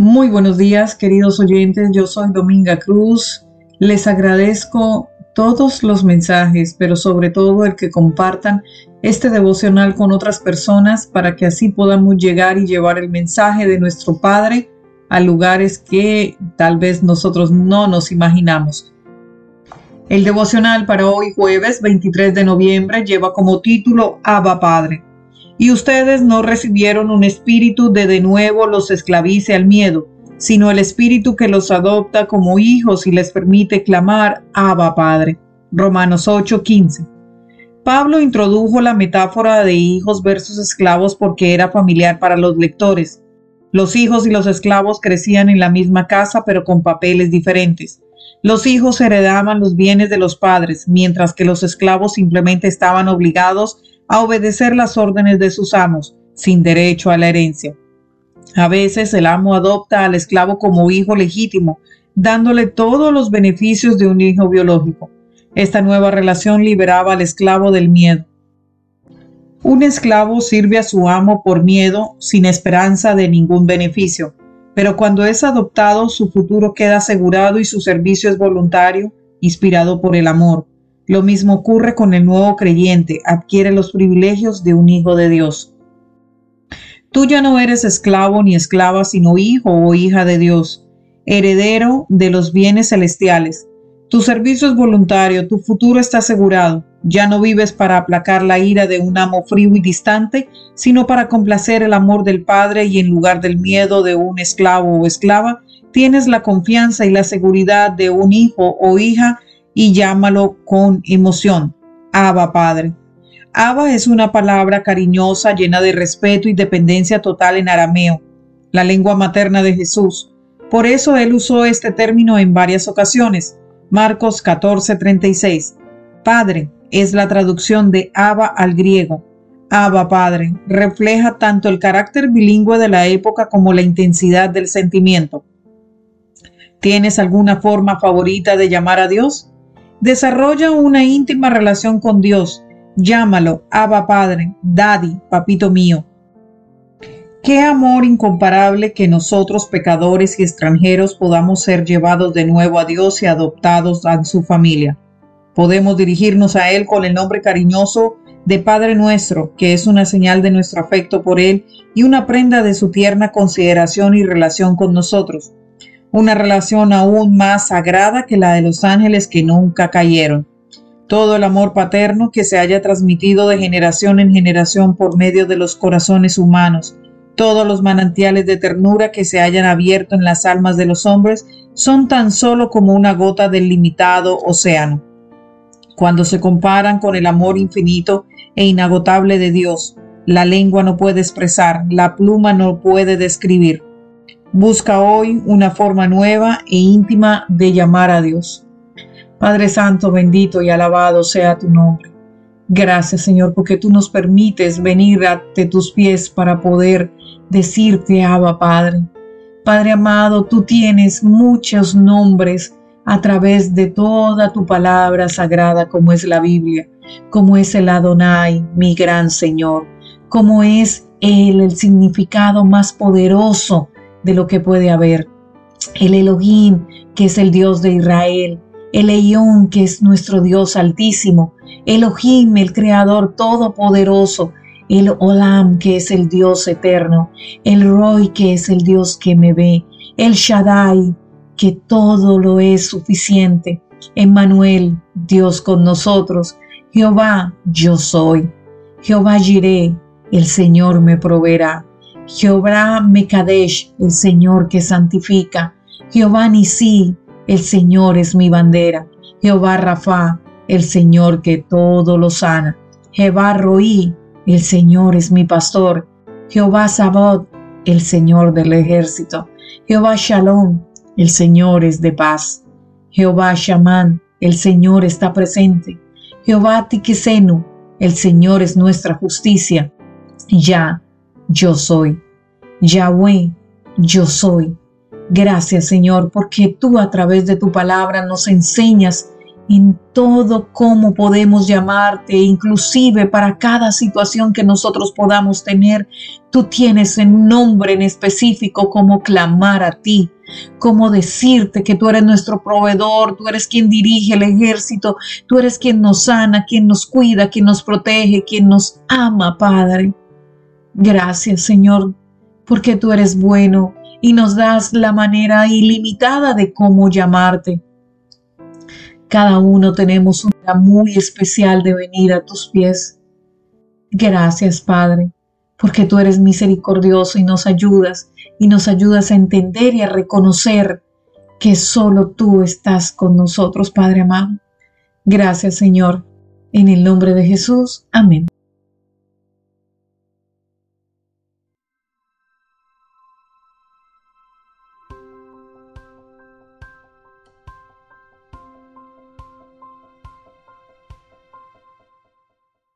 Muy buenos días, queridos oyentes. Yo soy Dominga Cruz. Les agradezco todos los mensajes, pero sobre todo el que compartan este devocional con otras personas para que así podamos llegar y llevar el mensaje de nuestro Padre a lugares que tal vez nosotros no nos imaginamos. El devocional para hoy jueves 23 de noviembre lleva como título Abba Padre. Y ustedes no recibieron un espíritu de de nuevo los esclavice al miedo, sino el espíritu que los adopta como hijos y les permite clamar Abba Padre. Romanos 8:15. Pablo introdujo la metáfora de hijos versus esclavos porque era familiar para los lectores. Los hijos y los esclavos crecían en la misma casa pero con papeles diferentes. Los hijos heredaban los bienes de los padres, mientras que los esclavos simplemente estaban obligados a obedecer las órdenes de sus amos, sin derecho a la herencia. A veces el amo adopta al esclavo como hijo legítimo, dándole todos los beneficios de un hijo biológico. Esta nueva relación liberaba al esclavo del miedo. Un esclavo sirve a su amo por miedo, sin esperanza de ningún beneficio, pero cuando es adoptado su futuro queda asegurado y su servicio es voluntario, inspirado por el amor. Lo mismo ocurre con el nuevo creyente, adquiere los privilegios de un hijo de Dios. Tú ya no eres esclavo ni esclava, sino hijo o hija de Dios, heredero de los bienes celestiales. Tu servicio es voluntario, tu futuro está asegurado. Ya no vives para aplacar la ira de un amo frío y distante, sino para complacer el amor del Padre y en lugar del miedo de un esclavo o esclava, tienes la confianza y la seguridad de un hijo o hija y llámalo con emoción. Abba Padre. Abba es una palabra cariñosa llena de respeto y dependencia total en arameo, la lengua materna de Jesús. Por eso él usó este término en varias ocasiones. Marcos 14:36. Padre es la traducción de Abba al griego. Abba Padre refleja tanto el carácter bilingüe de la época como la intensidad del sentimiento. ¿Tienes alguna forma favorita de llamar a Dios? Desarrolla una íntima relación con Dios Llámalo, Abba Padre, Daddy, Papito mío. Qué amor incomparable que nosotros pecadores y extranjeros podamos ser llevados de nuevo a Dios y adoptados en su familia. Podemos dirigirnos a Él con el nombre cariñoso de Padre nuestro, que es una señal de nuestro afecto por Él y una prenda de su tierna consideración y relación con nosotros. Una relación aún más sagrada que la de los ángeles que nunca cayeron todo el amor paterno que se haya transmitido de generación en generación por medio de los corazones humanos, todos los manantiales de ternura que se hayan abierto en las almas de los hombres son tan solo como una gota del limitado océano. Cuando se comparan con el amor infinito e inagotable de Dios, la lengua no puede expresar, la pluma no puede describir. Busca hoy una forma nueva e íntima de llamar a Dios. Padre Santo, bendito y alabado sea tu nombre. Gracias Señor, porque tú nos permites venir ante tus pies para poder decirte, Abba Padre. Padre amado, tú tienes muchos nombres a través de toda tu palabra sagrada como es la Biblia, como es el Adonai, mi gran Señor, como es Él el significado más poderoso de lo que puede haber. El Elohim, que es el Dios de Israel, el León, que es nuestro Dios altísimo, Elohim, el Creador todopoderoso, el Olam, que es el Dios eterno, el Roy, que es el Dios que me ve, el Shaddai, que todo lo es suficiente, Emmanuel, Dios con nosotros, Jehová, yo soy, Jehová Jireh, el Señor me proveerá, Jehová Mekadesh, el Señor que santifica, Jehová Nisi, el Señor es mi bandera. Jehová Rafa, el Señor que todo lo sana. Jehová Roí, el Señor es mi pastor. Jehová Sabot, el Señor del ejército. Jehová Shalom, el Señor es de paz. Jehová Shaman, el Señor está presente. Jehová Tiquesenu, el Señor es nuestra justicia. Ya, yo soy. Yahweh, yo soy. Gracias Señor, porque tú a través de tu palabra nos enseñas en todo cómo podemos llamarte, inclusive para cada situación que nosotros podamos tener. Tú tienes un nombre en específico como clamar a ti, como decirte que tú eres nuestro proveedor, tú eres quien dirige el ejército, tú eres quien nos sana, quien nos cuida, quien nos protege, quien nos ama, Padre. Gracias, Señor, porque tú eres bueno y nos das la manera ilimitada de cómo llamarte. Cada uno tenemos una muy especial de venir a tus pies. Gracias, Padre, porque tú eres misericordioso y nos ayudas, y nos ayudas a entender y a reconocer que solo tú estás con nosotros, Padre amado. Gracias, Señor. En el nombre de Jesús. Amén.